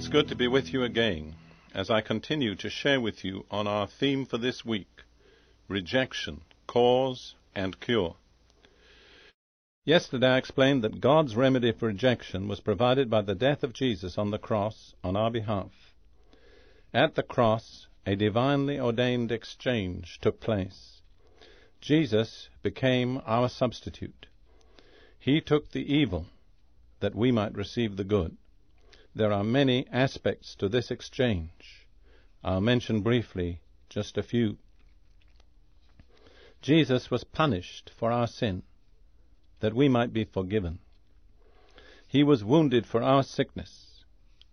It's good to be with you again as I continue to share with you on our theme for this week rejection, cause, and cure. Yesterday I explained that God's remedy for rejection was provided by the death of Jesus on the cross on our behalf. At the cross, a divinely ordained exchange took place. Jesus became our substitute. He took the evil that we might receive the good. There are many aspects to this exchange. I'll mention briefly just a few. Jesus was punished for our sin, that we might be forgiven. He was wounded for our sickness,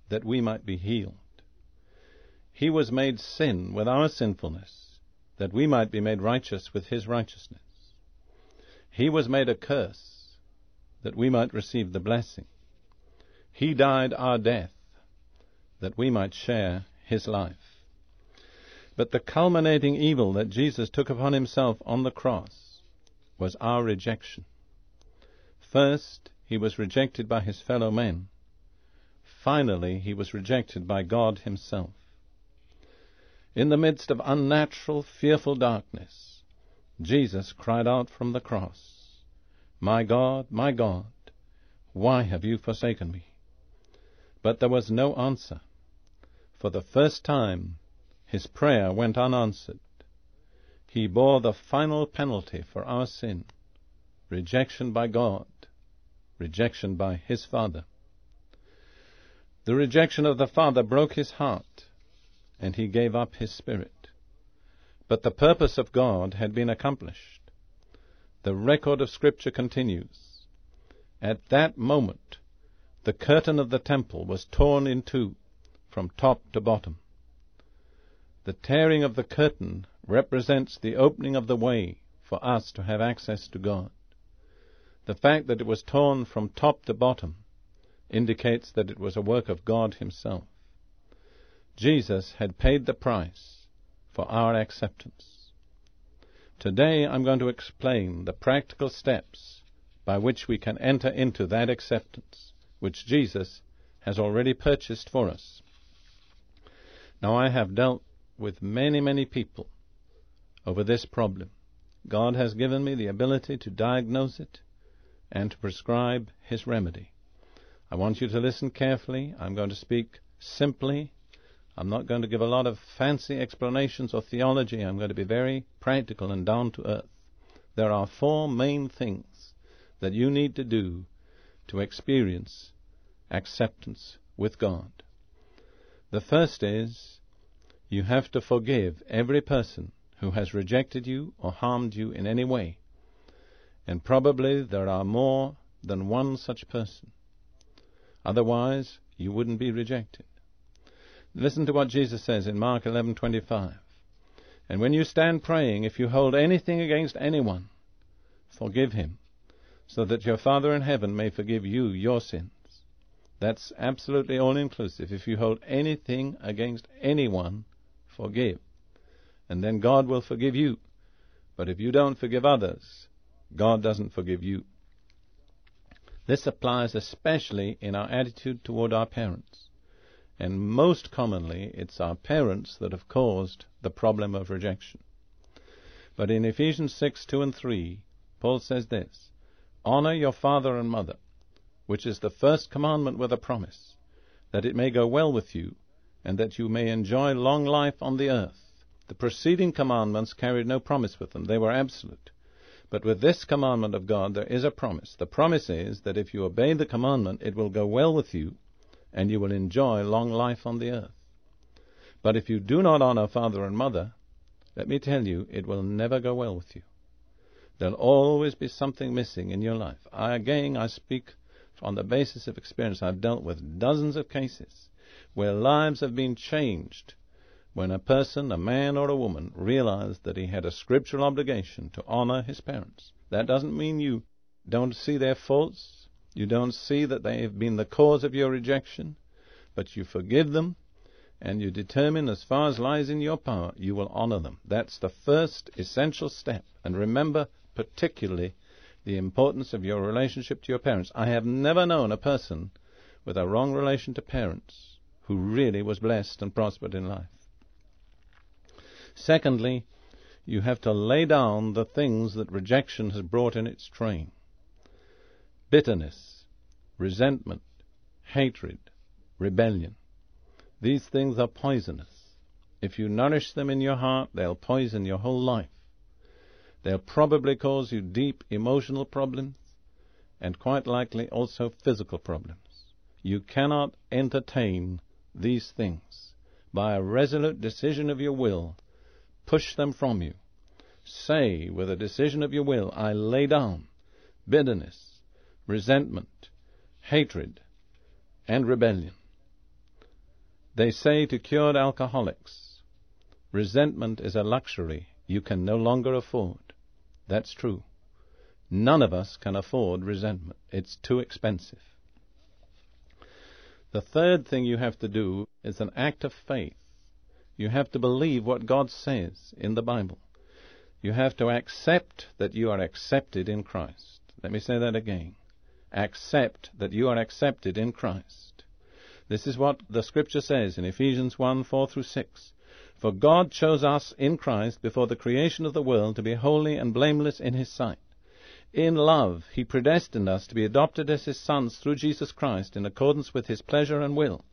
that we might be healed. He was made sin with our sinfulness, that we might be made righteous with his righteousness. He was made a curse, that we might receive the blessing. He died our death, that we might share his life. But the culminating evil that Jesus took upon himself on the cross was our rejection. First, he was rejected by his fellow men. Finally, he was rejected by God himself. In the midst of unnatural, fearful darkness, Jesus cried out from the cross, My God, my God, why have you forsaken me? But there was no answer. For the first time, his prayer went unanswered. He bore the final penalty for our sin rejection by God, rejection by his Father. The rejection of the Father broke his heart, and he gave up his spirit. But the purpose of God had been accomplished. The record of Scripture continues. At that moment, the curtain of the temple was torn in two from top to bottom. The tearing of the curtain represents the opening of the way for us to have access to God. The fact that it was torn from top to bottom indicates that it was a work of God Himself. Jesus had paid the price for our acceptance. Today I'm going to explain the practical steps by which we can enter into that acceptance which Jesus has already purchased for us. Now, I have dealt with many, many people over this problem. God has given me the ability to diagnose it and to prescribe His remedy. I want you to listen carefully. I'm going to speak simply. I'm not going to give a lot of fancy explanations or theology. I'm going to be very practical and down to earth. There are four main things that you need to do to experience acceptance with God. The first is you have to forgive every person who has rejected you or harmed you in any way. And probably there are more than one such person. Otherwise, you wouldn't be rejected. Listen to what Jesus says in Mark 11:25. And when you stand praying, if you hold anything against anyone, forgive him, so that your Father in heaven may forgive you your sins. That's absolutely all inclusive. If you hold anything against anyone, forgive. And then God will forgive you. But if you don't forgive others, God doesn't forgive you. This applies especially in our attitude toward our parents. And most commonly, it's our parents that have caused the problem of rejection. But in Ephesians 6 2 and 3, Paul says this Honor your father and mother, which is the first commandment with a promise, that it may go well with you, and that you may enjoy long life on the earth. The preceding commandments carried no promise with them, they were absolute. But with this commandment of God there is a promise. The promise is that if you obey the commandment, it will go well with you, and you will enjoy long life on the earth. But if you do not honor father and mother, let me tell you, it will never go well with you. There'll always be something missing in your life. I, again, I speak on the basis of experience. I've dealt with dozens of cases where lives have been changed when a person, a man or a woman, realized that he had a scriptural obligation to honor his parents. That doesn't mean you don't see their faults, you don't see that they have been the cause of your rejection, but you forgive them and you determine as far as lies in your power, you will honor them. That's the first essential step. And remember particularly the importance of your relationship to your parents. I have never known a person with a wrong relation to parents who really was blessed and prospered in life. Secondly, you have to lay down the things that rejection has brought in its train bitterness, resentment, hatred, rebellion. These things are poisonous. If you nourish them in your heart, they'll poison your whole life. They'll probably cause you deep emotional problems and quite likely also physical problems. You cannot entertain these things. By a resolute decision of your will, push them from you. Say with a decision of your will, I lay down bitterness, resentment, hatred, and rebellion. They say to cured alcoholics, resentment is a luxury you can no longer afford. That's true. None of us can afford resentment. It's too expensive. The third thing you have to do is an act of faith. You have to believe what God says in the Bible. You have to accept that you are accepted in Christ. Let me say that again. Accept that you are accepted in Christ. This is what the scripture says in Ephesians 1 4 through 6. For God chose us in Christ before the creation of the world to be holy and blameless in His sight. In love, He predestined us to be adopted as His sons through Jesus Christ in accordance with His pleasure and will,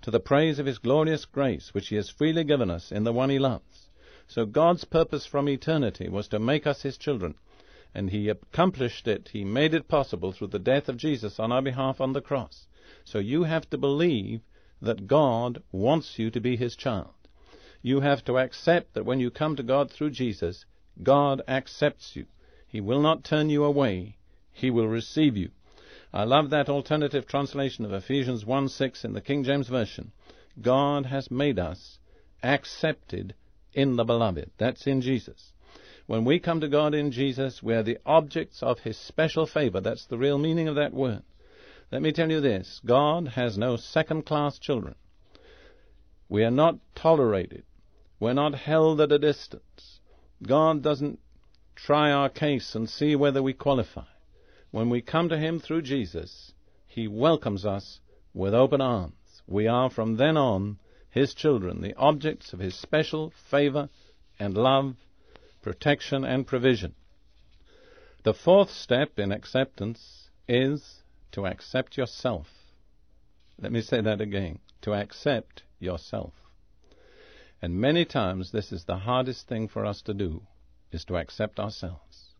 to the praise of His glorious grace, which He has freely given us in the one He loves. So God's purpose from eternity was to make us His children, and He accomplished it, He made it possible through the death of Jesus on our behalf on the cross. So you have to believe that God wants you to be His child. You have to accept that when you come to God through Jesus, God accepts you. He will not turn you away. He will receive you. I love that alternative translation of Ephesians 1 6 in the King James Version. God has made us accepted in the beloved. That's in Jesus. When we come to God in Jesus, we are the objects of His special favor. That's the real meaning of that word. Let me tell you this God has no second class children. We are not tolerated. We're not held at a distance. God doesn't try our case and see whether we qualify. When we come to Him through Jesus, He welcomes us with open arms. We are from then on His children, the objects of His special favor and love, protection and provision. The fourth step in acceptance is to accept yourself. Let me say that again. To accept yourself. And many times this is the hardest thing for us to do, is to accept ourselves.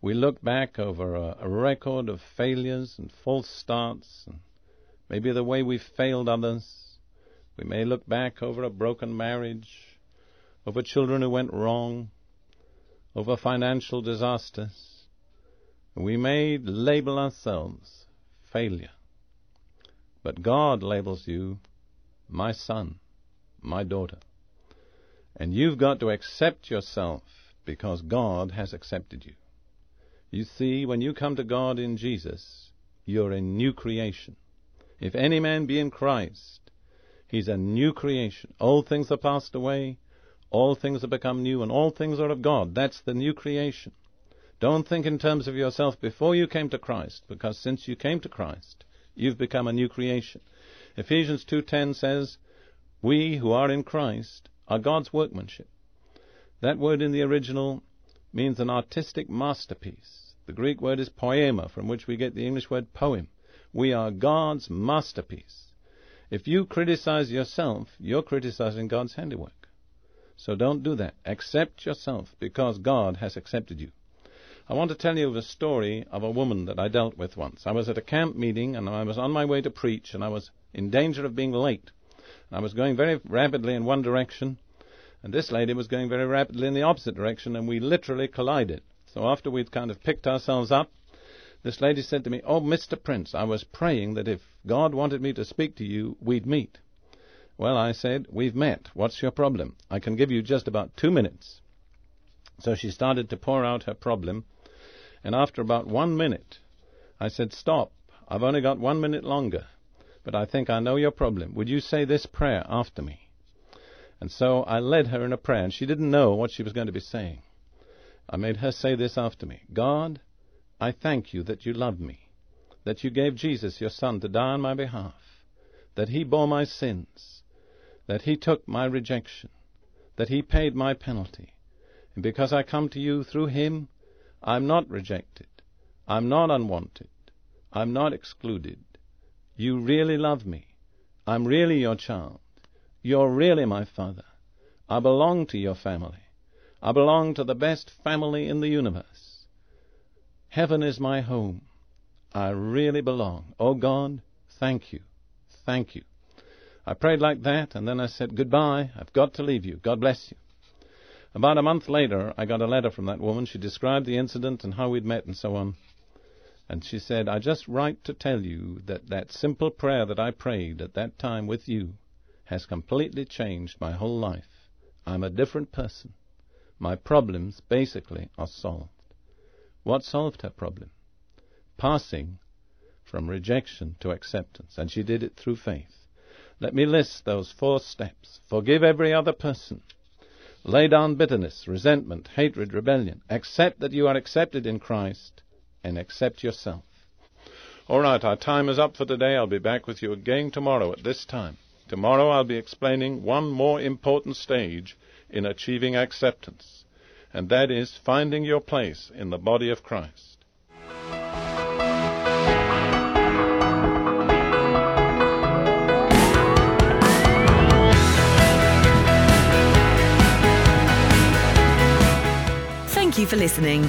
We look back over a, a record of failures and false starts, and maybe the way we've failed others. We may look back over a broken marriage, over children who went wrong, over financial disasters. We may label ourselves failure. But God labels you my son, my daughter. And you've got to accept yourself because God has accepted you. You see, when you come to God in Jesus, you're a new creation. If any man be in Christ, he's a new creation. Old things are passed away, all things have become new, and all things are of God. That's the new creation. Don't think in terms of yourself before you came to Christ, because since you came to Christ, you've become a new creation. Ephesians 2:10 says, "We who are in Christ are God's workmanship." That word in the original means an artistic masterpiece. The Greek word is poema, from which we get the English word poem. We are God's masterpiece. If you criticize yourself, you're criticizing God's handiwork. So don't do that. Accept yourself because God has accepted you. I want to tell you the story of a woman that I dealt with once. I was at a camp meeting and I was on my way to preach and I was in danger of being late. I was going very rapidly in one direction and this lady was going very rapidly in the opposite direction and we literally collided. So after we'd kind of picked ourselves up, This lady said to me, Oh, Mr. Prince, I was praying that if God wanted me to speak to you, we'd meet. Well, I said, We've met. What's your problem? I can give you just about two minutes. So she started to pour out her problem, and after about one minute, I said, Stop. I've only got one minute longer, but I think I know your problem. Would you say this prayer after me? And so I led her in a prayer, and she didn't know what she was going to be saying. I made her say this after me God, I thank you that you love me, that you gave Jesus, your Son, to die on my behalf, that he bore my sins, that he took my rejection, that he paid my penalty. And because I come to you through him, I'm not rejected. I'm not unwanted. I'm not excluded. You really love me. I'm really your child. You're really my father. I belong to your family. I belong to the best family in the universe. Heaven is my home. I really belong. Oh God, thank you. Thank you. I prayed like that, and then I said, Goodbye. I've got to leave you. God bless you. About a month later, I got a letter from that woman. She described the incident and how we'd met and so on. And she said, I just write to tell you that that simple prayer that I prayed at that time with you has completely changed my whole life. I'm a different person. My problems, basically, are solved. What solved her problem? Passing from rejection to acceptance, and she did it through faith. Let me list those four steps. Forgive every other person. Lay down bitterness, resentment, hatred, rebellion. Accept that you are accepted in Christ and accept yourself. All right, our time is up for today. I'll be back with you again tomorrow at this time. Tomorrow I'll be explaining one more important stage in achieving acceptance, and that is finding your place in the body of Christ. Thank you for listening.